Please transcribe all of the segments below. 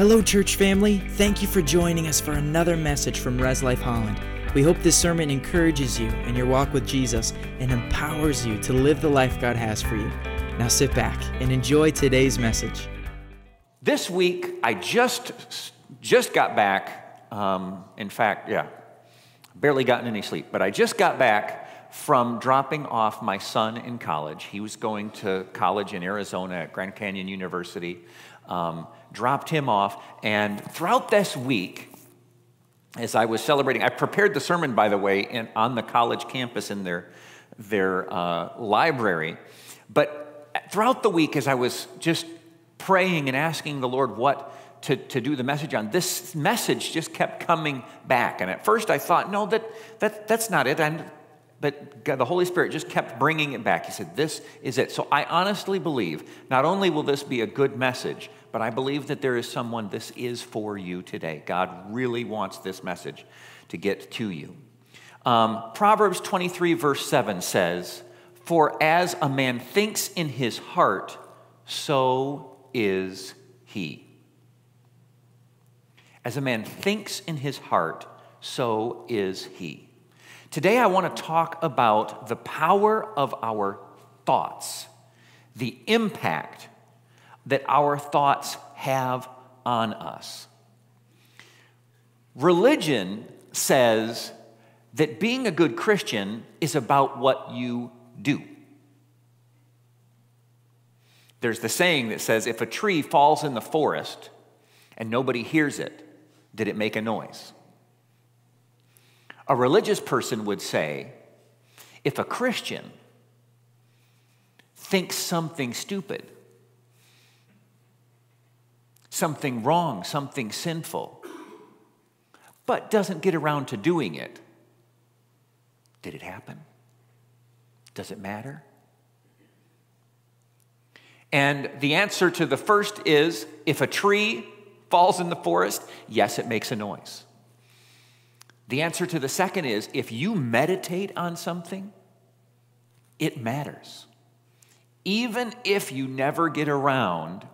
Hello, church family. Thank you for joining us for another message from Res Life Holland. We hope this sermon encourages you in your walk with Jesus and empowers you to live the life God has for you. Now sit back and enjoy today's message. This week, I just just got back. Um, in fact, yeah, barely gotten any sleep, but I just got back from dropping off my son in college. He was going to college in Arizona at Grand Canyon University. Um, dropped him off, and throughout this week, as I was celebrating, I prepared the sermon, by the way, in, on the college campus in their their uh, library. But throughout the week, as I was just praying and asking the Lord what to, to do the message on, this message just kept coming back. And at first I thought, no, that, that, that's not it. And, but God, the Holy Spirit just kept bringing it back. He said, this is it. So I honestly believe not only will this be a good message, but I believe that there is someone this is for you today. God really wants this message to get to you. Um, Proverbs 23, verse 7 says, For as a man thinks in his heart, so is he. As a man thinks in his heart, so is he. Today, I want to talk about the power of our thoughts, the impact that our thoughts have on us. Religion says that being a good Christian is about what you do. There's the saying that says if a tree falls in the forest and nobody hears it, did it make a noise? A religious person would say if a Christian thinks something stupid, something wrong, something sinful, but doesn't get around to doing it, did it happen? Does it matter? And the answer to the first is if a tree falls in the forest, yes, it makes a noise. The answer to the second is if you meditate on something, it matters. Even if you never get around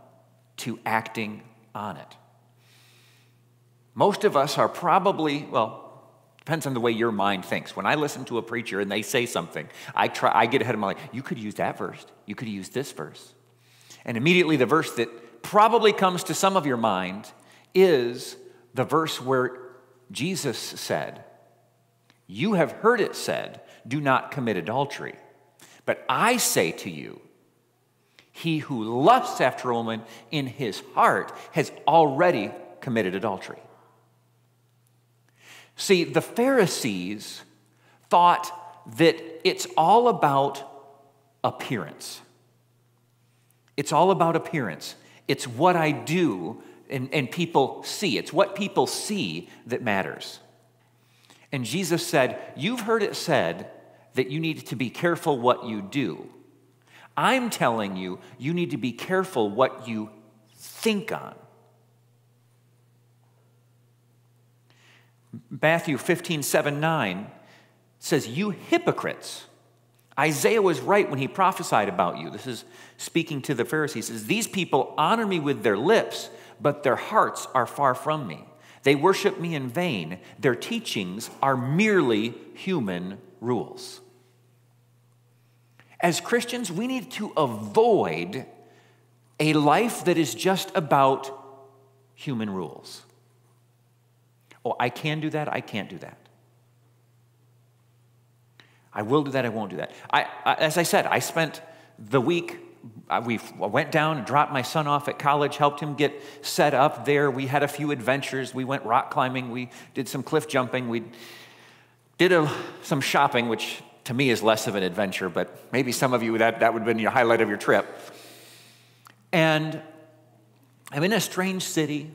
to acting on it. Most of us are probably, well, depends on the way your mind thinks. When I listen to a preacher and they say something, I try I get ahead of my like, you could use that verse. You could use this verse. And immediately the verse that probably comes to some of your mind is the verse where Jesus said, You have heard it said, do not commit adultery. But I say to you, he who lusts after a woman in his heart has already committed adultery. See, the Pharisees thought that it's all about appearance. It's all about appearance. It's what I do and, and people see. It's what people see that matters. And Jesus said, You've heard it said that you need to be careful what you do. I'm telling you, you need to be careful what you think on. Matthew 15, 7, 9 says, You hypocrites. Isaiah was right when he prophesied about you. This is speaking to the Pharisees. Says, These people honor me with their lips, but their hearts are far from me. They worship me in vain. Their teachings are merely human rules. As Christians, we need to avoid a life that is just about human rules. Oh, I can do that, I can't do that. I will do that, I won't do that. I, I as I said, I spent the week uh, we went down and dropped my son off at college, helped him get set up there. We had a few adventures. We went rock climbing. We did some cliff jumping. We did a, some shopping, which to me is less of an adventure, but maybe some of you, that, that would have been your highlight of your trip. And I'm in a strange city.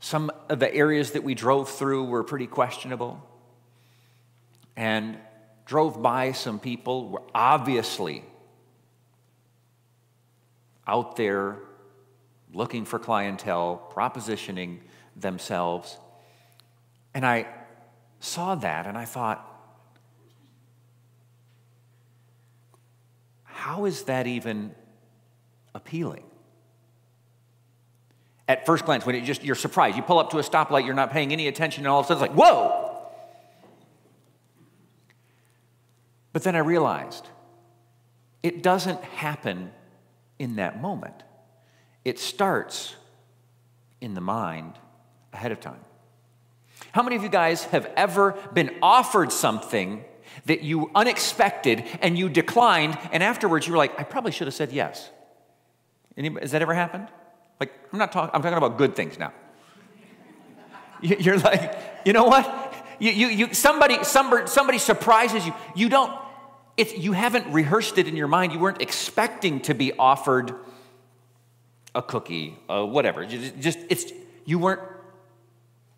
Some of the areas that we drove through were pretty questionable. And drove by some people were obviously out there looking for clientele, propositioning themselves. And I saw that and I thought, how is that even appealing? At first glance, when it just you're surprised. You pull up to a stoplight, you're not paying any attention, and all of a sudden it's like, whoa! But then I realized it doesn't happen in that moment. It starts in the mind ahead of time. How many of you guys have ever been offered something that you unexpected and you declined, and afterwards you were like, I probably should have said yes? Anybody, has that ever happened? Like, I'm not talking, I'm talking about good things now. You're like, you know what? You, you, you, somebody, somebody, somebody surprises you. You don't, it's, you haven't rehearsed it in your mind. You weren't expecting to be offered a cookie, uh, whatever. Just, just, it's, you weren't,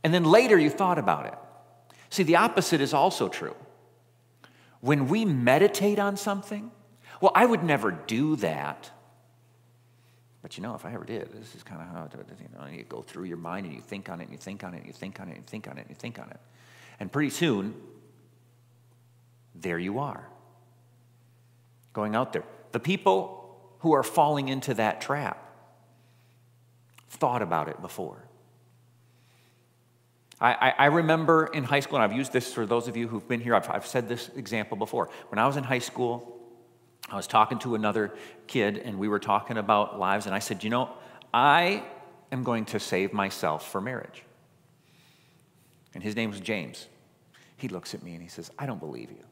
and then later you thought about it. See, the opposite is also true. When we meditate on something, well, I would never do that. But you know, if I ever did, this is kind of how you know, you go through your mind and you think on it and you think on it and you think on it and you think on it and you think on it. And pretty soon, there you are. Going out there. The people who are falling into that trap thought about it before. I, I, remember in high school, and I've used this for those of you who've been here, I've, I've said this example before. When I was in high school, I was talking to another kid, and we were talking about lives, and I said, You know, I am going to save myself for marriage. And his name was James. He looks at me and he says, I don't believe you.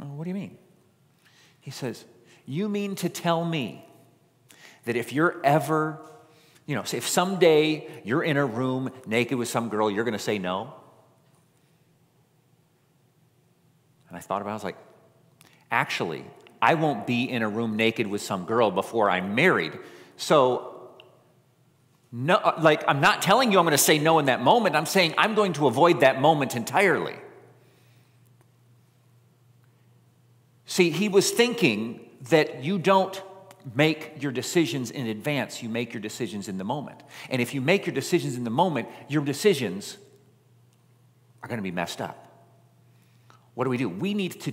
Oh, what do you mean? He says, You mean to tell me that if you're ever, you know, if someday you're in a room naked with some girl, you're going to say no? And I thought about it, I was like, actually, I won't be in a room naked with some girl before I'm married. So, no, like, I'm not telling you I'm going to say no in that moment. I'm saying I'm going to avoid that moment entirely. See, he was thinking that you don't make your decisions in advance, you make your decisions in the moment. And if you make your decisions in the moment, your decisions are going to be messed up. What do we do? We need to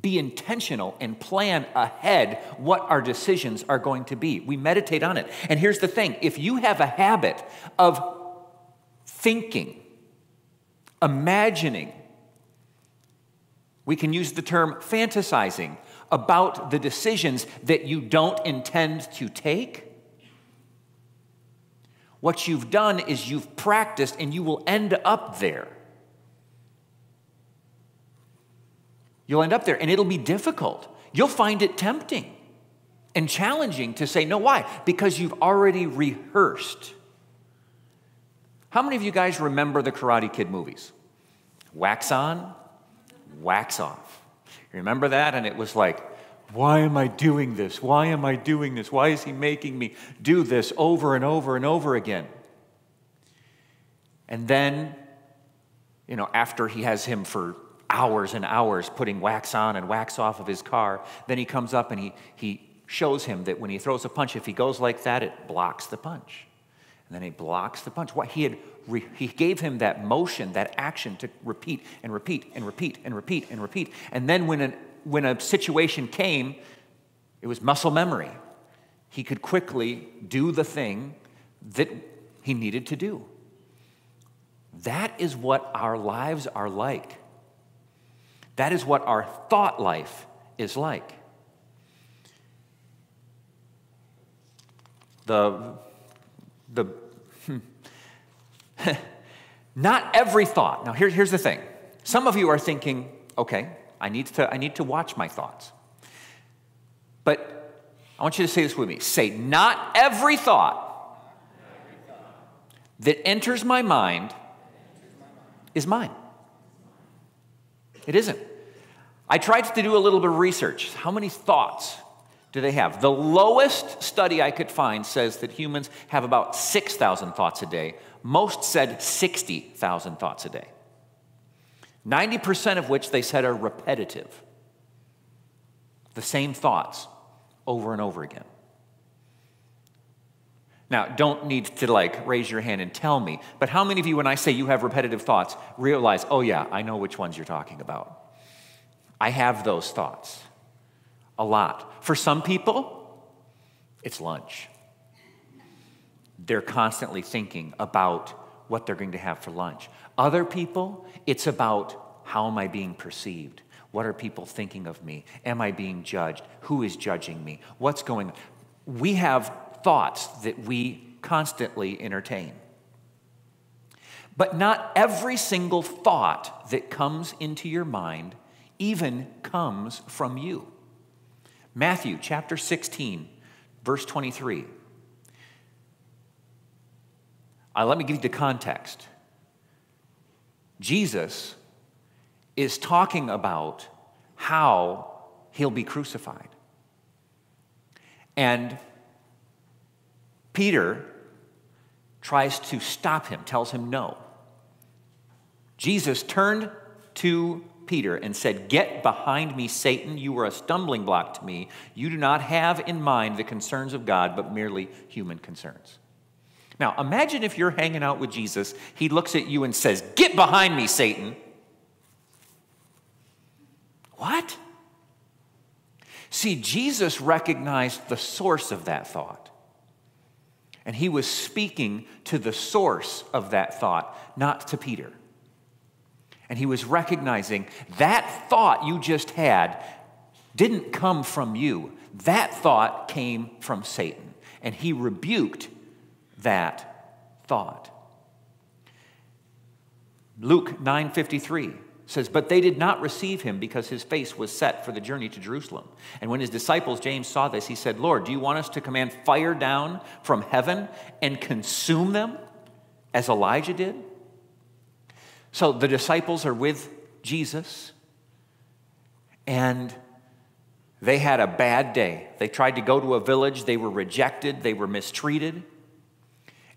be intentional and plan ahead what our decisions are going to be. We meditate on it. And here's the thing if you have a habit of thinking, imagining, we can use the term fantasizing about the decisions that you don't intend to take, what you've done is you've practiced and you will end up there. You'll end up there and it'll be difficult. You'll find it tempting and challenging to say no. Why? Because you've already rehearsed. How many of you guys remember the Karate Kid movies? Wax on, wax off. Remember that? And it was like, why am I doing this? Why am I doing this? Why is he making me do this over and over and over again? And then, you know, after he has him for hours and hours putting wax on and wax off of his car, then he comes up and he, he shows him that when he throws a punch, if he goes like that, it blocks the punch. And then he blocks the punch. What he had he gave him that motion, that action to repeat and repeat and repeat and repeat and repeat. And then when, an, when a situation came, it was muscle memory. He could quickly do the thing that he needed to do. That is what our lives are like. That is what our thought life is like. The, the. Not every thought. Now, here, here's the thing. Some of you are thinking, okay, I need, to, I need to watch my thoughts. But I want you to say this with me. Say, not every thought that enters my mind is mine. It isn't. I tried to do a little bit of research. How many thoughts do they have? The lowest study I could find says that humans have about 6,000 thoughts a day. Most said 60,000 thoughts a day. 90% of which they said are repetitive. The same thoughts over and over again. Now, don't need to like raise your hand and tell me, but how many of you, when I say you have repetitive thoughts, realize, oh yeah, I know which ones you're talking about? I have those thoughts a lot. For some people, it's lunch. they're constantly thinking about what they're going to have for lunch. Other people, it's about how am I being perceived? What are people thinking of me? Am I being judged? Who is judging me? What's going on? We have thoughts that we constantly entertain. But not every single thought that comes into your mind even comes from you. Matthew chapter 16, verse 23. Uh, let me give you the context. Jesus is talking about how he'll be crucified. And Peter tries to stop him, tells him no. Jesus turned to Peter and said, Get behind me, Satan. You are a stumbling block to me. You do not have in mind the concerns of God, but merely human concerns. Now, imagine if you're hanging out with Jesus, he looks at you and says, Get behind me, Satan. What? See, Jesus recognized the source of that thought. And he was speaking to the source of that thought, not to Peter. And he was recognizing that thought you just had didn't come from you. That thought came from Satan. And he rebuked that thought. Luke 9:53 says, But they did not receive him because his face was set for the journey to Jerusalem. And when his disciples, James, saw this, he said, Lord, do you want us to command fire down from heaven and consume them as Elijah did? So the disciples are with Jesus, and they had a bad day. They tried to go to a village, they were rejected, they were mistreated.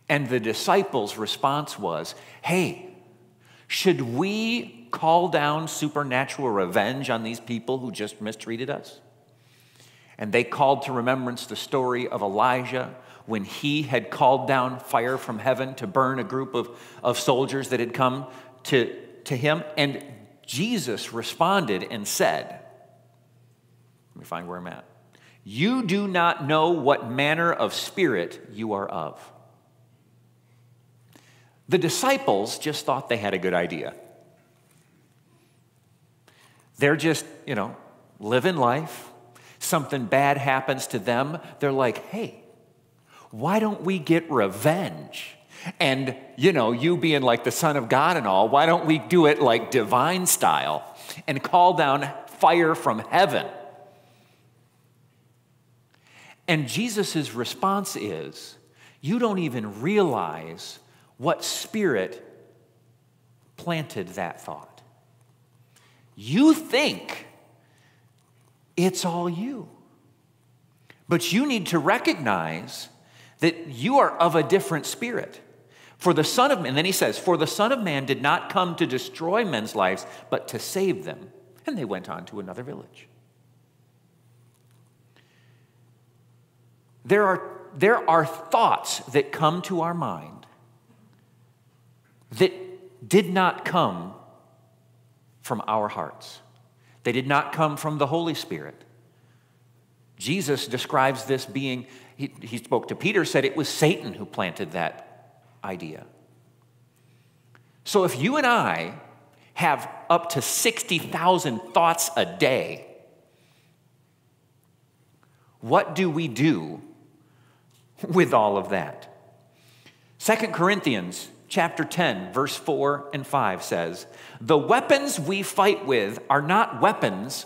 And the disciples' response was, Hey, should we call down supernatural revenge on these people who just mistreated us? And they called to remembrance the story of Elijah when he had called down fire from heaven to burn a group of, of soldiers that had come to, to him. And Jesus responded and said, Let me find where I'm at. You do not know what manner of spirit you are of. The disciples just thought they had a good idea. They're just, you know, living life. Something bad happens to them. They're like, hey, why don't we get revenge? And, you know, you being like the Son of God and all, why don't we do it like divine style and call down fire from heaven? And Jesus' response is, You don't even realize what spirit planted that thought. You think it's all you. But you need to recognize that you are of a different spirit. For the Son of Man, and then he says, For the Son of Man did not come to destroy men's lives, but to save them. And they went on to another village. There are, there are thoughts that come to our mind that did not come from our hearts. They did not come from the Holy Spirit. Jesus describes this being, he, he spoke to Peter, said it was Satan who planted that idea. So if you and I have up to 60,000 thoughts a day, what do we do with all of that? Second Corinthians chapter 10 verse 4 and 5 says, "The weapons we fight with are not weapons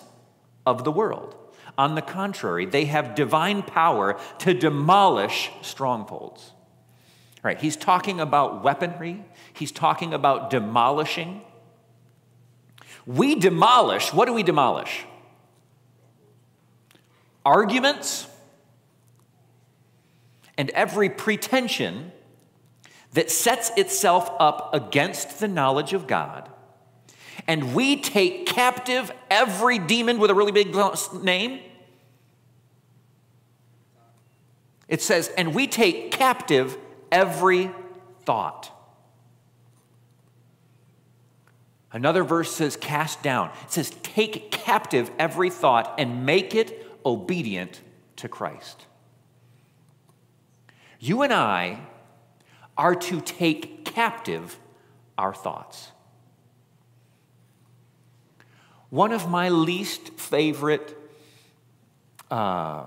of the world. On the contrary, they have divine power to demolish strongholds." He's talking about weaponry, he's talking about demolishing. We demolish, what do we demolish? Arguments and every pretension that sets itself up against the knowledge of God. And we take captive every demon with a really big name. It says, and we take captive every thought. Another verse says, cast down. It says, take captive every thought and make it obedient to Christ. You and I are to take captive our thoughts. One of my least favorite, uh,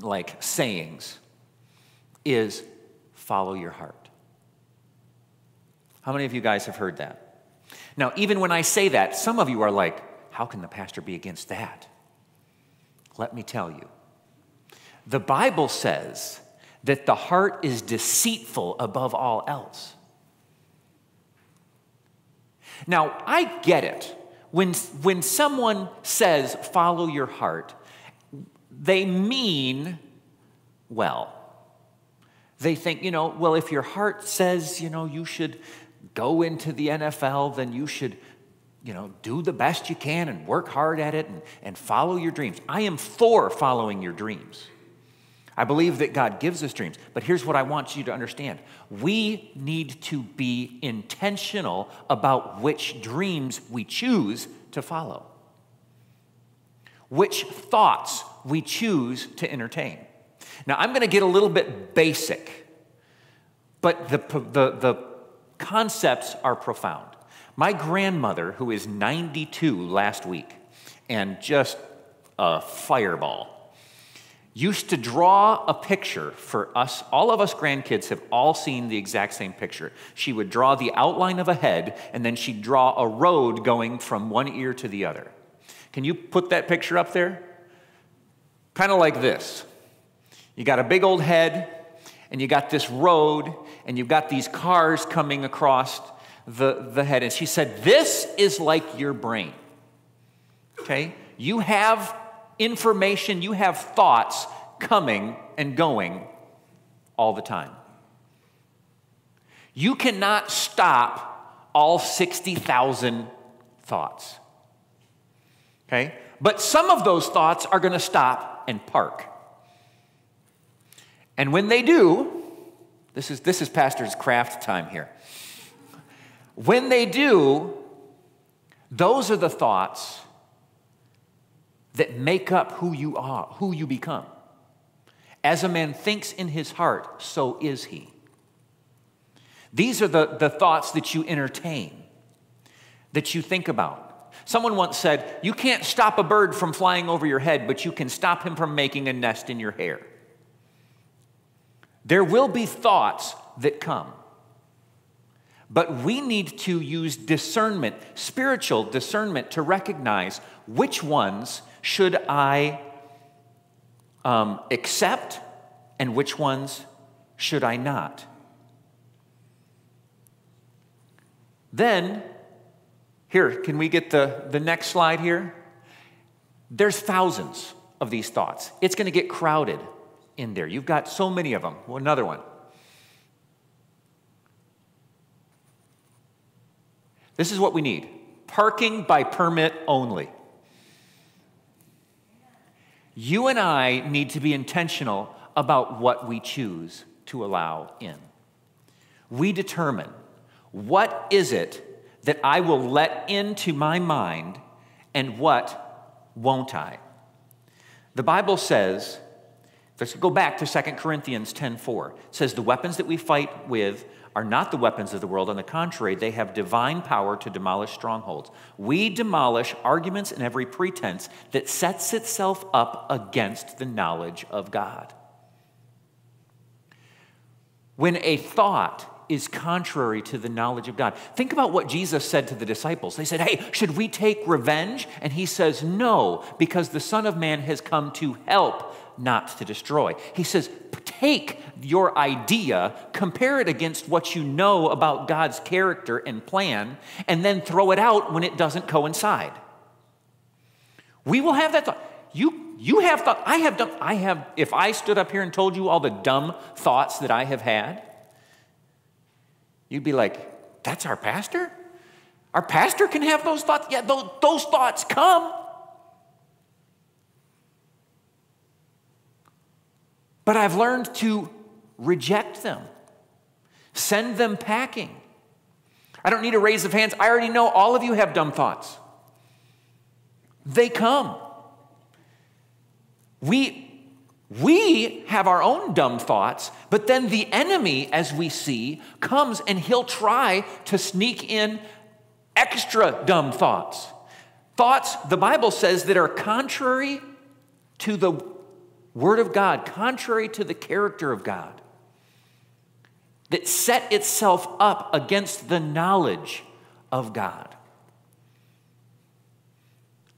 like, sayings is follow your heart. How many of you guys have heard that? Now, even when I say that, some of you are like, how can the pastor be against that? Let me tell you. The Bible says that the heart is deceitful above all else. Now, I get it. When, when someone says, follow your heart, they mean well. They think, you know, well, if your heart says, you know, you should go into the NFL, then you should, you know, do the best you can and work hard at it and, and follow your dreams. I am for following your dreams. I believe that God gives us dreams. But here's what I want you to understand we need to be intentional about which dreams we choose to follow, which thoughts we choose to entertain. Now, I'm going to get a little bit basic, but the, the, the concepts are profound. My grandmother, who is 92 last week, and just a fireball, used to draw a picture for us. All of us grandkids have all seen the exact same picture. She would draw the outline of a head, and then she'd draw a road going from one ear to the other. Can you put that picture up there? Kind of like this. You got a big old head, and you got this road, and you've got these cars coming across the, the head. And she said, This is like your brain. Okay? You have information, you have thoughts coming and going all the time. You cannot stop all 60,000 thoughts. Okay? But some of those thoughts are going to stop and park. And when they do, this is, this is Pastor's craft time here. When they do, those are the thoughts that make up who you are, who you become. As a man thinks in his heart, so is he. These are the, the thoughts that you entertain, that you think about. Someone once said, You can't stop a bird from flying over your head, but you can stop him from making a nest in your hair. There will be thoughts that come. But we need to use discernment, spiritual discernment, to recognize which ones should I um, accept and which ones should I not? Then, here, can we get the, the next slide here? There's thousands of these thoughts. It's going to get crowded in there. You've got so many of them. Another one. This is what we need parking by permit only. You and I need to be intentional about what we choose to allow in. We determine what is it that I will let into my mind and what won't I. The Bible says, let's go back to 2 Corinthians 10:4. It says the weapons that we fight with are not the weapons of the world. On the contrary, they have divine power to demolish strongholds. We demolish arguments and every pretense that sets itself up against the knowledge of God. When a thought is contrary to the knowledge of God. Think about what Jesus said to the disciples. They said, Hey, should we take revenge? And he says, No, because the Son of Man has come to help, not to destroy. He says, Take your idea, compare it against what you know about God's character and plan, and then throw it out when it doesn't coincide. We will have that thought. You, you have thought, I have done, I have, if I stood up here and told you all the dumb thoughts that I have had, you'd be like, that's our pastor? Our pastor can have those thoughts? Yeah, those, those thoughts come. But I've learned to reject them, send them packing. I don't need a raise of hands. I already know all of you have dumb thoughts. They come. We, We have our own dumb thoughts, but then the enemy, as we see, comes and he'll try to sneak in extra dumb thoughts. Thoughts, the Bible says, that are contrary to the Word of God, contrary to the character of God, that set itself up against the knowledge of God.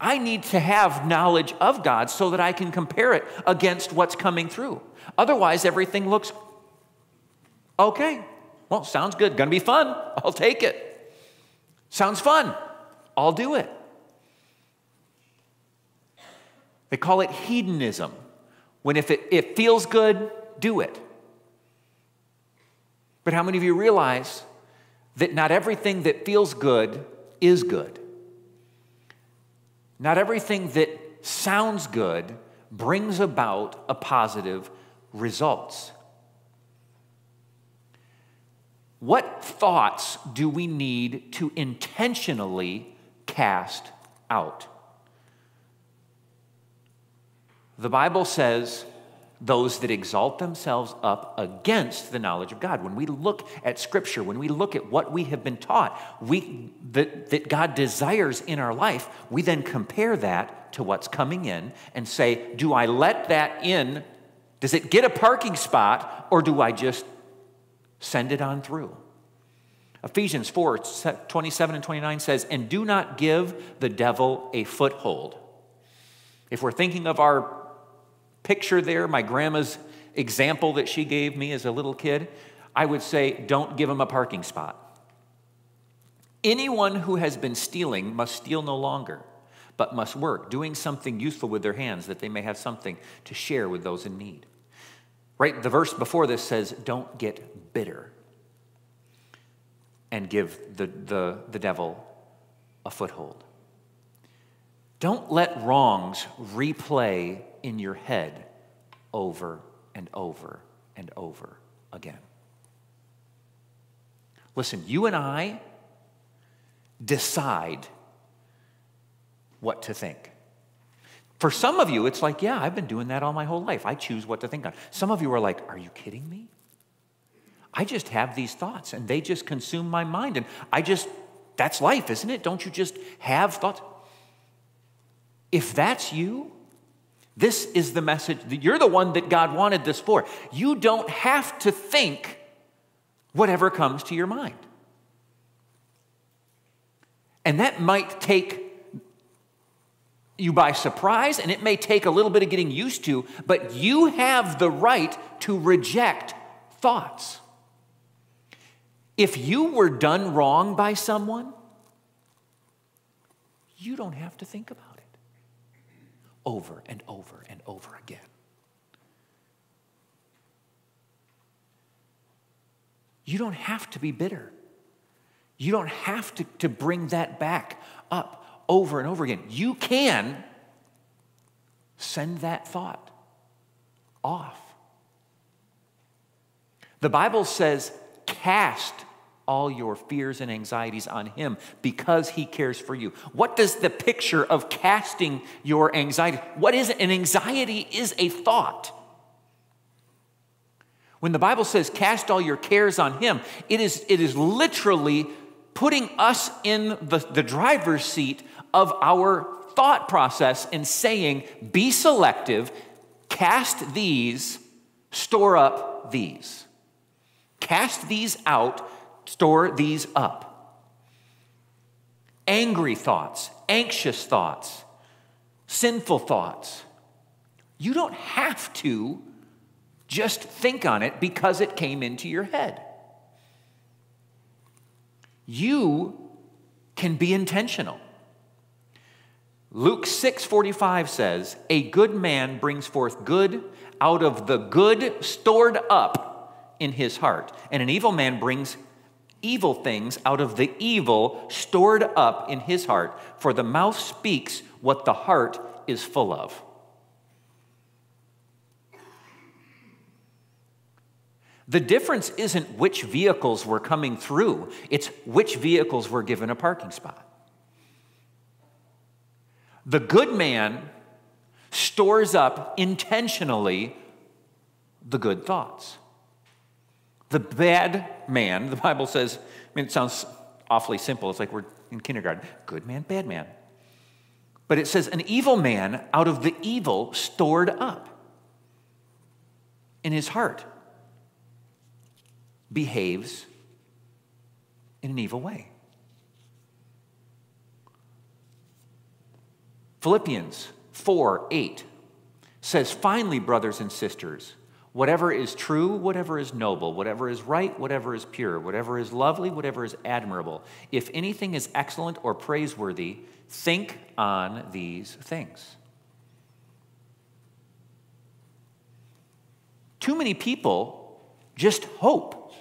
I need to have knowledge of God so that I can compare it against what's coming through. Otherwise, everything looks okay. Well, sounds good. Gonna be fun. I'll take it. Sounds fun. I'll do it. They call it hedonism. When if it, it feels good, do it. But how many of you realize that not everything that feels good is good? Not everything that sounds good brings about a positive results. What thoughts do we need to intentionally cast out? The Bible says those that exalt themselves up against the knowledge of God. When we look at Scripture, when we look at what we have been taught, we, that, that God desires in our life, we then compare that to what's coming in and say, Do I let that in? Does it get a parking spot, or do I just send it on through? Ephesians 4 27 and 29 says, And do not give the devil a foothold. If we're thinking of our picture there, my grandma's example that she gave me as a little kid, I would say, don't give him a parking spot. Anyone who has been stealing must steal no longer, but must work, doing something useful with their hands that they may have something to share with those in need. Right? The verse before this says, don't get bitter and give the, the, the devil a foothold. Don't let wrongs replay in your head over and over and over again. Listen, you and I decide what to think. For some of you, it's like, yeah, I've been doing that all my whole life. I choose what to think on. Some of you are like, are you kidding me? I just have these thoughts and they just consume my mind. And I just, that's life, isn't it? Don't you just have thoughts? If that's you, this is the message. that You're the one that God wanted this for. You don't have to think whatever comes to your mind. And that might take you by surprise, and it may take a little bit of getting used to, but you have the right to reject thoughts. If you were done wrong by someone, you don't have to think about it over and over and over again. You don't have to be bitter. You don't have to, to bring that back up over and over again. You can send that thought off. The Bible says, cast all your fears and anxieties on Him because He cares for you. What does the picture of casting your anxiety? What is? An anxiety is a thought. When the Bible says cast all your cares on Him, it is, it is literally putting us in the, the driver's seat of our thought process and saying, be selective, cast these, store up these. Cast these out store these up angry thoughts, anxious thoughts, sinful thoughts. You don't have to just think on it because it came into your head. You can be intentional. Luke 6:45 says, "A good man brings forth good out of the good stored up in his heart, and an evil man brings evil things out of the evil stored up in his heart, for the mouth speaks what the heart is full of. The difference isn't which vehicles were coming through, it's which vehicles were given a parking spot. The good man stores up intentionally the good thoughts. The bad man, the Bible says, I mean, it sounds awfully simple. It's like we're in kindergarten good man, bad man. But it says, an evil man out of the evil stored up in his heart behaves in an evil way. Philippians 4 8 says, Finally, brothers and sisters, whatever is true, whatever is noble, whatever is right, whatever is pure, whatever is lovely, whatever is admirable, if anything is excellent or praiseworthy, think on these things. Too many people just hope.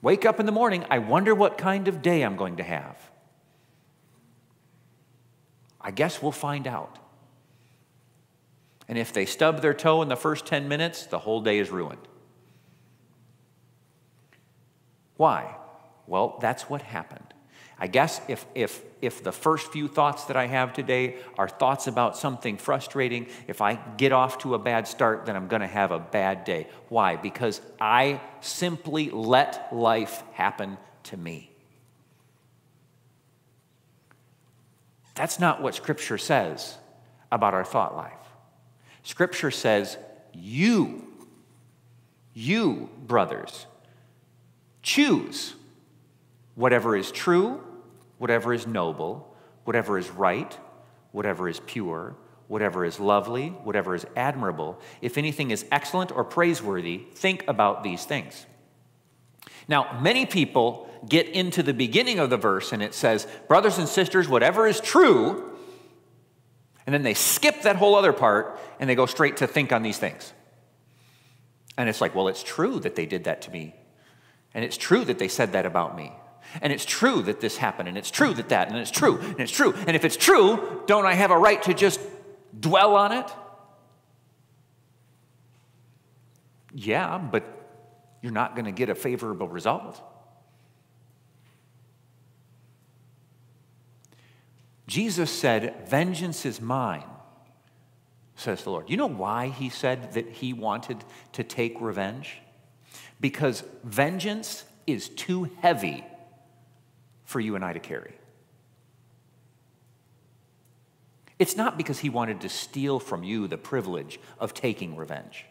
Wake up in the morning, I wonder what kind of day I'm going to have. I guess we'll find out. And if they stub their toe in the first 10 minutes, the whole day is ruined. Why? Well, that's what happened. I guess if, if, if the first few thoughts that I have today are thoughts about something frustrating, if I get off to a bad start, then I'm going to have a bad day. Why? Because I simply let life happen to me. That's not what Scripture says about our thought life. Scripture says, you, you, brothers, choose whatever is true whatever is noble, whatever is right, whatever is pure, whatever is lovely, whatever is admirable, if anything is excellent or praiseworthy, think about these things. Now, many people get into the beginning of the verse and it says, Brothers and sisters, whatever is true, and then they skip that whole other part and they go straight to think on these things. And it's like, well, it's true that they did that to me. And it's true that they said that about me. And it's true that this happened, and it's true that that, and it's true, and it's true. And if it's true, don't I have a right to just dwell on it? Yeah, but you're not going to get a favorable result. Jesus said, Vengeance is mine, says the Lord. You know why he said that he wanted to take revenge? Because vengeance is too heavy for you and I to carry. It's not because he wanted to steal from you the privilege of taking revenge.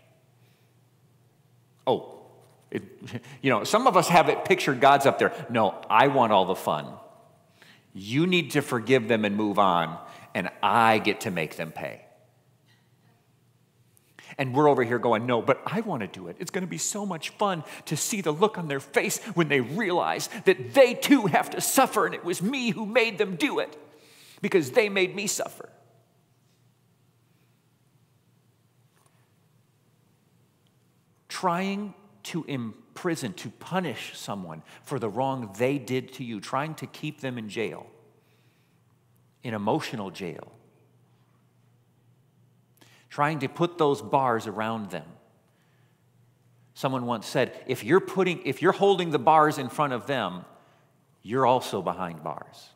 Oh, it, you know, some of us have it pictured God's up there. No, I want all the fun. You need to forgive them and move on, and I get to make them pay. And we're over here going, no, but I want to do it. It's going to be so much fun to see the look on their face when they realize that they too have to suffer, and it was me who made them do it because they made me suffer. Trying to imprison, to punish someone for the wrong they did to you, trying to keep them in jail, in emotional jail trying to put those bars around them. Someone once said, if you're putting if you're holding the bars in front of them, you're also behind bars.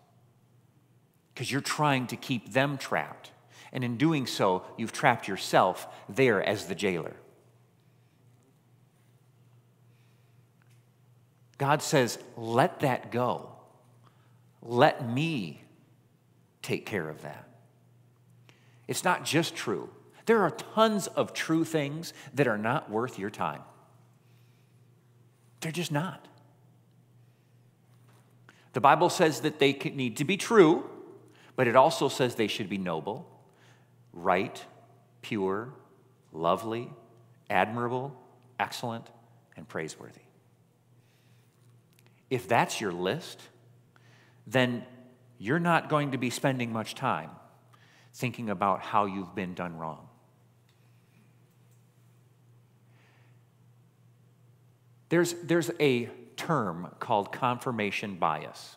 Because you're trying to keep them trapped. And in doing so, you've trapped yourself there as the jailer. God says, let that go. Let me take care of that. It's not just true there are tons of true things that are not worth your time. They're just not. The Bible says that they need to be true, but it also says they should be noble, right, pure, lovely, admirable, excellent, and praiseworthy. If that's your list, then you're not going to be spending much time thinking about how you've been done wrong. There's, there's a term called confirmation bias,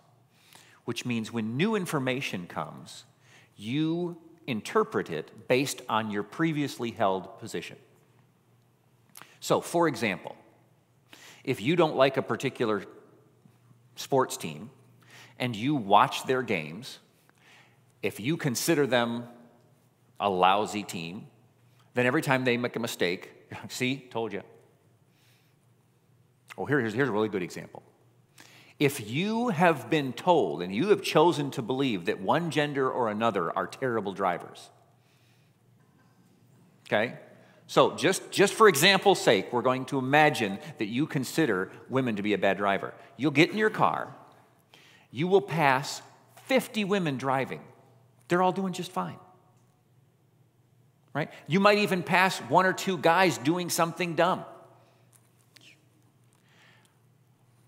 which means when new information comes, you interpret it based on your previously held position. So, for example, if you don't like a particular sports team and you watch their games, if you consider them a lousy team, then every time they make a mistake, see, told you. Oh, here, here's, here's a really good example. If you have been told and you have chosen to believe that one gender or another are terrible drivers, okay? So, just, just for example's sake, we're going to imagine that you consider women to be a bad driver. You'll get in your car, you will pass 50 women driving. They're all doing just fine. Right? You might even pass one or two guys doing something dumb.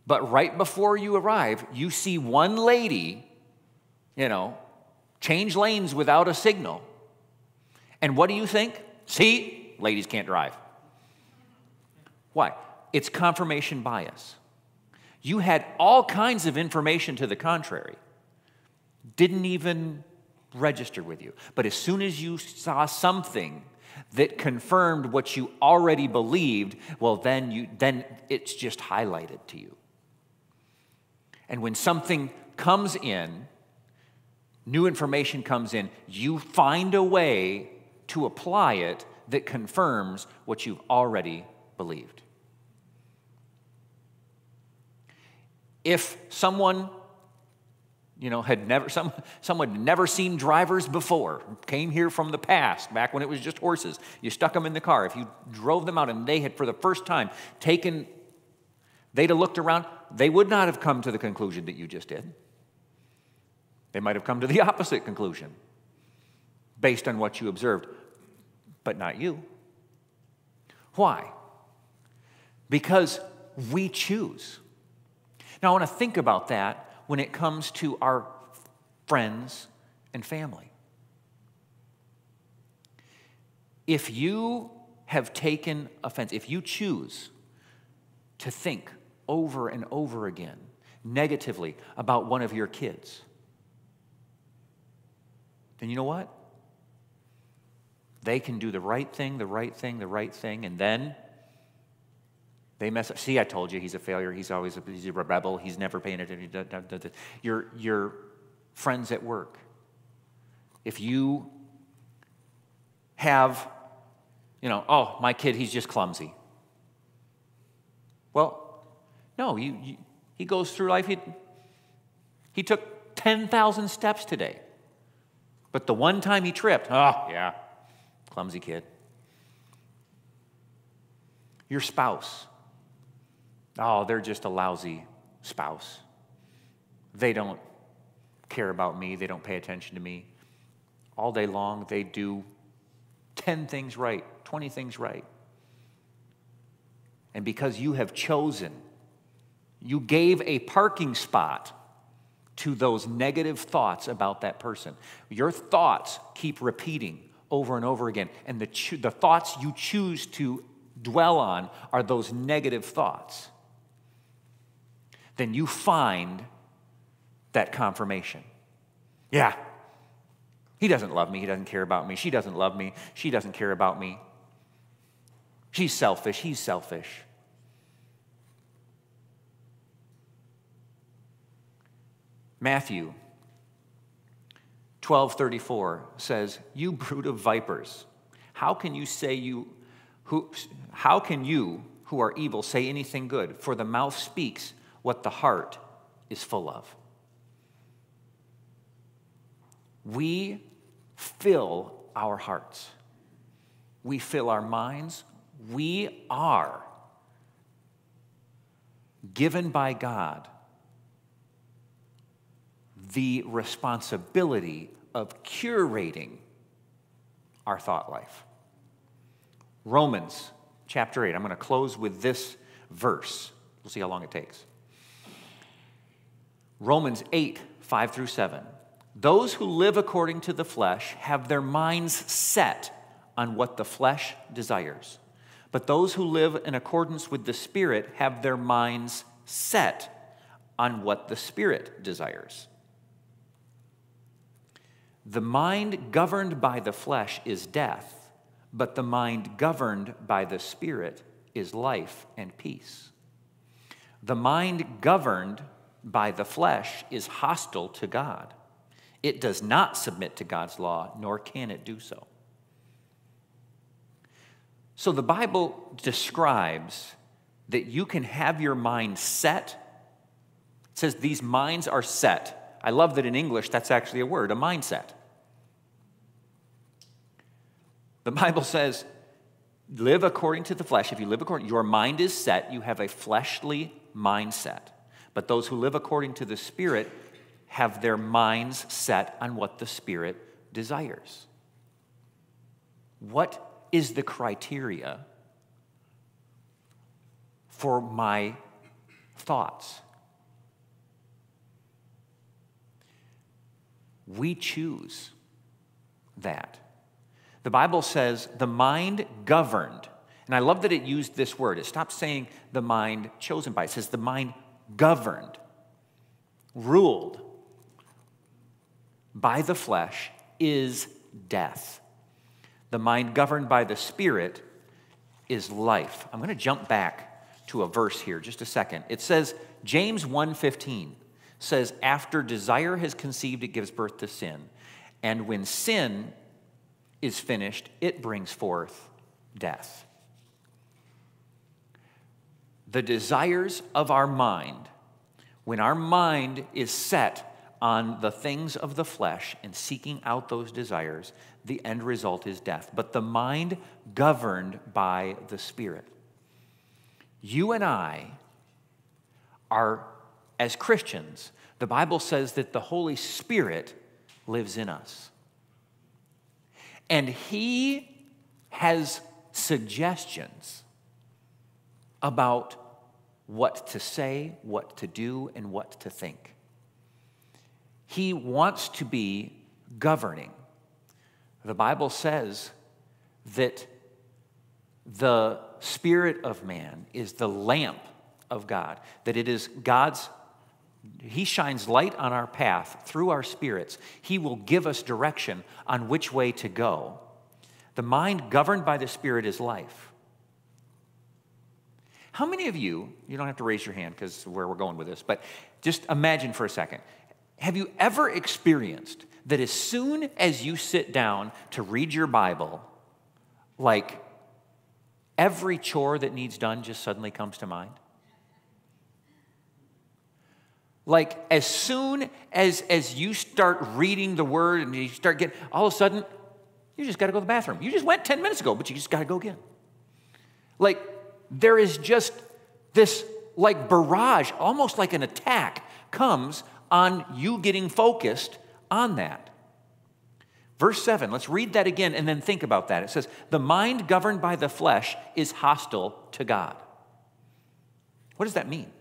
But right before you arrive, you see one lady, you know, change lanes without a signal. And what do you think? See, ladies can't drive. Why? It's confirmation bias. You had all kinds of information to the contrary, didn't even register with you. But as soon as you saw something that confirmed what you already believed, well, then, you, then it's just highlighted to you. And when something comes in, new information comes in, you find a way to apply it that confirms what you've already believed. If someone you know, had never, some, someone had never seen drivers before, came here from the past, back when it was just horses. You stuck them in the car. If you drove them out and they had, for the first time, taken, they'd have looked around, they would not have come to the conclusion that you just did. They might have come to the opposite conclusion based on what you observed, but not you. Why? Because we choose. Now, I want to think about that when it comes to our friends and family. If you have taken offense, if you choose to think over and over again negatively about one of your kids, then you know what? They can do the right thing, the right thing, the right thing, and then they mess up. See, I told you he's a failure. He's always a, he's a rebel. He's never paying attention. Your, your friends at work. If you have, you know, oh, my kid, he's just clumsy. Well, no, he goes through life. He, he took 10,000 steps today. But the one time he tripped, oh, yeah, clumsy kid. Your spouse. Oh, they're just a lousy spouse. They don't care about me, they don't pay attention to me. All day long, they do 10 things right, 20 things right. And because you have chosen, you gave a parking spot to those negative thoughts about that person. Your thoughts keep repeating over and over again. And the, cho- the thoughts you choose to dwell on are those negative thoughts then you find that confirmation. Yeah, he doesn't love me. He doesn't care about me. She doesn't love me. She doesn't care about me. She's selfish. He's selfish. Matthew 12:34 says, "You brood of vipers, how can you say you who how can you who are evil say anything good? For the mouth speaks what the heart is full of. We fill our hearts, we fill our minds. We are given by God the responsibility of curating our thought life. Romans chapter 8. I'm going to close with this verse. We'll see how long it takes. Romans 8, 5 through 7. Those who live according to the flesh have their minds set on what the flesh desires. But those who live in accordance with the Spirit have their minds set on what the Spirit desires. The mind governed by the flesh is death, but the mind governed by the Spirit is life and peace. The mind governed by the flesh is hostile to God. It does not submit to God's law, nor can it do so. So the Bible describes that you can have your mind set. It says these minds are set. I love that in English that's actually a word, a mindset. The Bible says, live according to the flesh. If you live according, your mind is set, you have a fleshly mindset. But those who live according to the Spirit have their minds set on what the Spirit desires. What is the criteria for my thoughts? We choose that. The Bible says the mind governed, and I love that it used this word. It stops saying the mind chosen by, it says the mind governed, ruled by the flesh is death. The mind governed by the Spirit is life. I'm going to jump back to a verse here just a second. It says James 1:15 says after desire has conceived it gives birth to sin. And when sin is finished, it brings forth death. The desires of our mind, when our mind is set on the things of the flesh and seeking out those desires, the end result is death. But the mind governed by the Spirit. You and I are, as Christians, the Bible says that the Holy Spirit lives in us. And He has suggestions about what to say, what to do, and what to think. He wants to be governing. The Bible says that the spirit of man is the lamp of God, that it is God's, He shines light on our path through our spirits. He will give us direction on which way to go. The mind governed by the Spirit is life. How many of you, you don't have to raise your hand because where we're going with this, but just imagine for a second. Have you ever experienced that as soon as you sit down to read your Bible, like every chore that needs done just suddenly comes to mind? Like as soon as as you start reading the word and you start getting all of a sudden, you just gotta go to the bathroom. You just went 10 minutes ago, but you just gotta go again. Like there is just this like barrage, almost like an attack, comes on you getting focused on that. Verse 7, let's read that again and then think about that. It says, The mind governed by the flesh is hostile to God. What does that mean?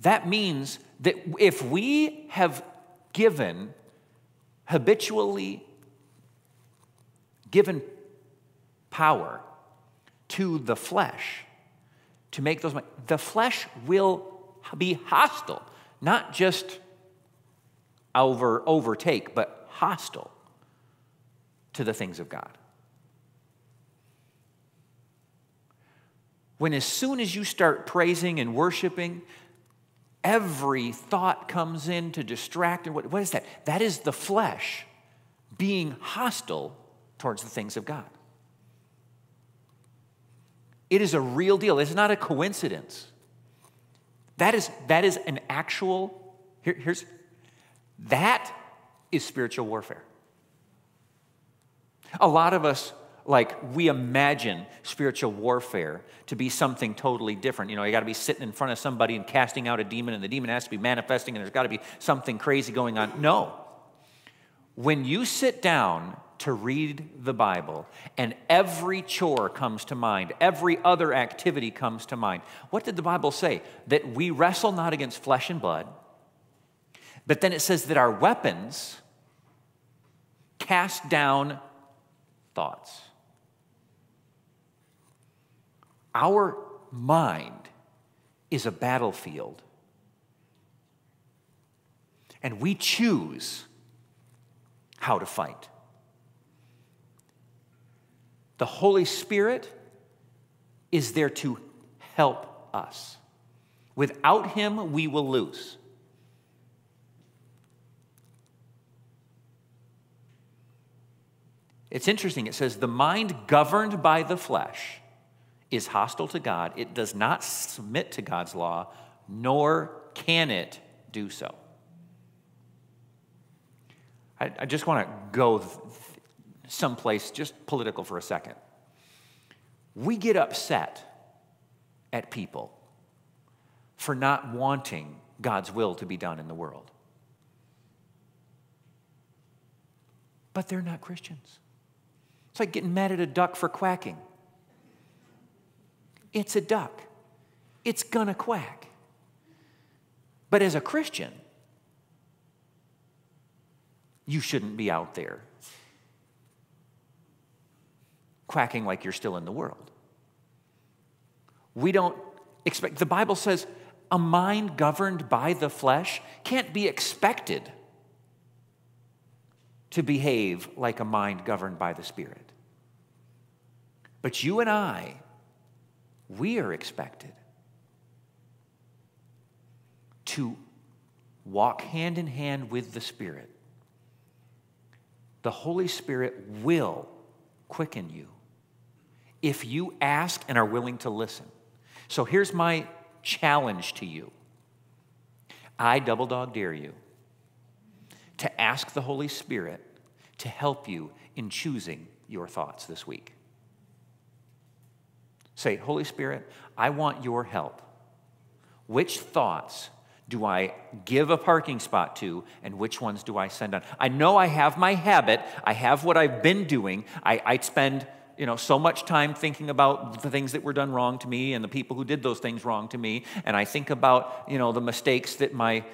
That means that if we have given, habitually given power to the flesh to make those, the flesh will be hostile not just over, overtake, but hostile to the things of God. When as soon as you start praising and worshiping, every thought comes in to distract. And what, what is that? That is the flesh being hostile towards the things of God. It is a real deal. It's not a coincidence. That is, that is an actual, here, here's, that is spiritual warfare. A lot of us, like, we imagine spiritual warfare to be something totally different. You know, you got to be sitting in front of somebody and casting out a demon, and the demon has to be manifesting, and there's got to be something crazy going on. No. When you sit down to read the Bible, and every chore comes to mind, every other activity comes to mind. What did the Bible say? That we wrestle not against flesh and blood, but then it says that our weapons cast down thoughts. Our mind is a battlefield, and we choose how to fight. The Holy Spirit is there to help us. Without Him, we will lose. It's interesting. It says, the mind governed by the flesh is hostile to God. It does not submit to God's law, nor can it do so. I, I just want to go th- someplace just political for a second. We get upset at people for not wanting God's will to be done in the world. But they're not Christians. It's like getting mad at a duck for quacking. It's a duck, it's gonna quack. But as a Christian, you shouldn't be out there quacking like you're still in the world. We don't expect, the Bible says, a mind governed by the flesh can't be expected to behave like a mind governed by the Spirit. But you and I, we are expected to walk hand in hand with the Spirit. The Holy Spirit will quicken you if you ask and are willing to listen. So here's my challenge to you I double dog dare you to ask the Holy Spirit to help you in choosing your thoughts this week. Say, Holy Spirit, I want your help. Which thoughts do I give a parking spot to, and which ones do I send on? I know I have my habit, I have what I've been doing. I, I spend you know, so much time thinking about the things that were done wrong to me and the people who did those things wrong to me. And I think about, you know, the mistakes that my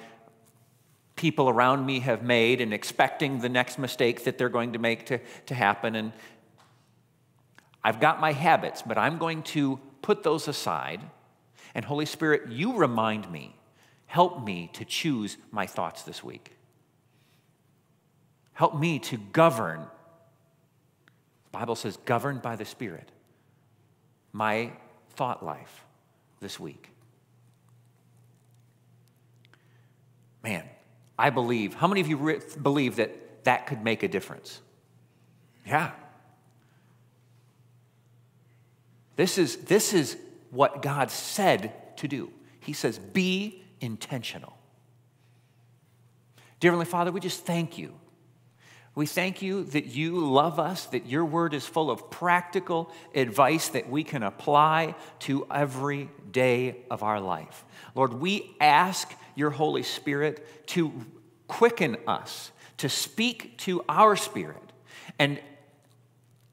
people around me have made and expecting the next mistake that they're going to make to, to happen. And I've got my habits, but I'm going to put those aside. And Holy Spirit, you remind me, help me to choose my thoughts this week. Help me to govern. The Bible says, governed by the Spirit, my thought life this week. Man, I believe. How many of you believe that that could make a difference? Yeah. This is, this is what God said to do. He says, be intentional. Dear Heavenly Father, we just thank you. We thank you that you love us, that your word is full of practical advice that we can apply to every day of our life. Lord, we ask your Holy Spirit to quicken us, to speak to our spirit, and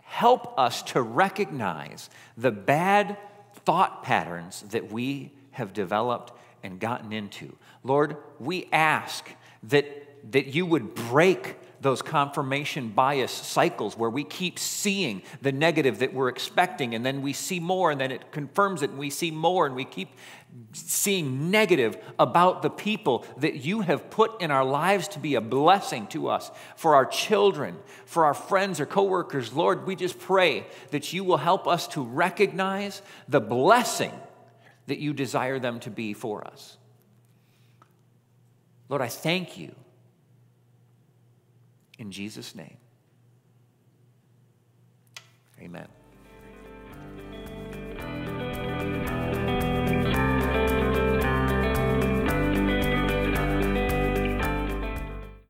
help us to recognize the bad thought patterns that we have developed and gotten into. Lord, we ask that, that you would break those confirmation bias cycles where we keep seeing the negative that we're expecting and then we see more and then it confirms it and we see more and we keep seeing negative about the people that you have put in our lives to be a blessing to us for our children for our friends or coworkers. Lord we just pray that you will help us to recognize the blessing that you desire them to be for us. Lord i thank you in Jesus' name, amen.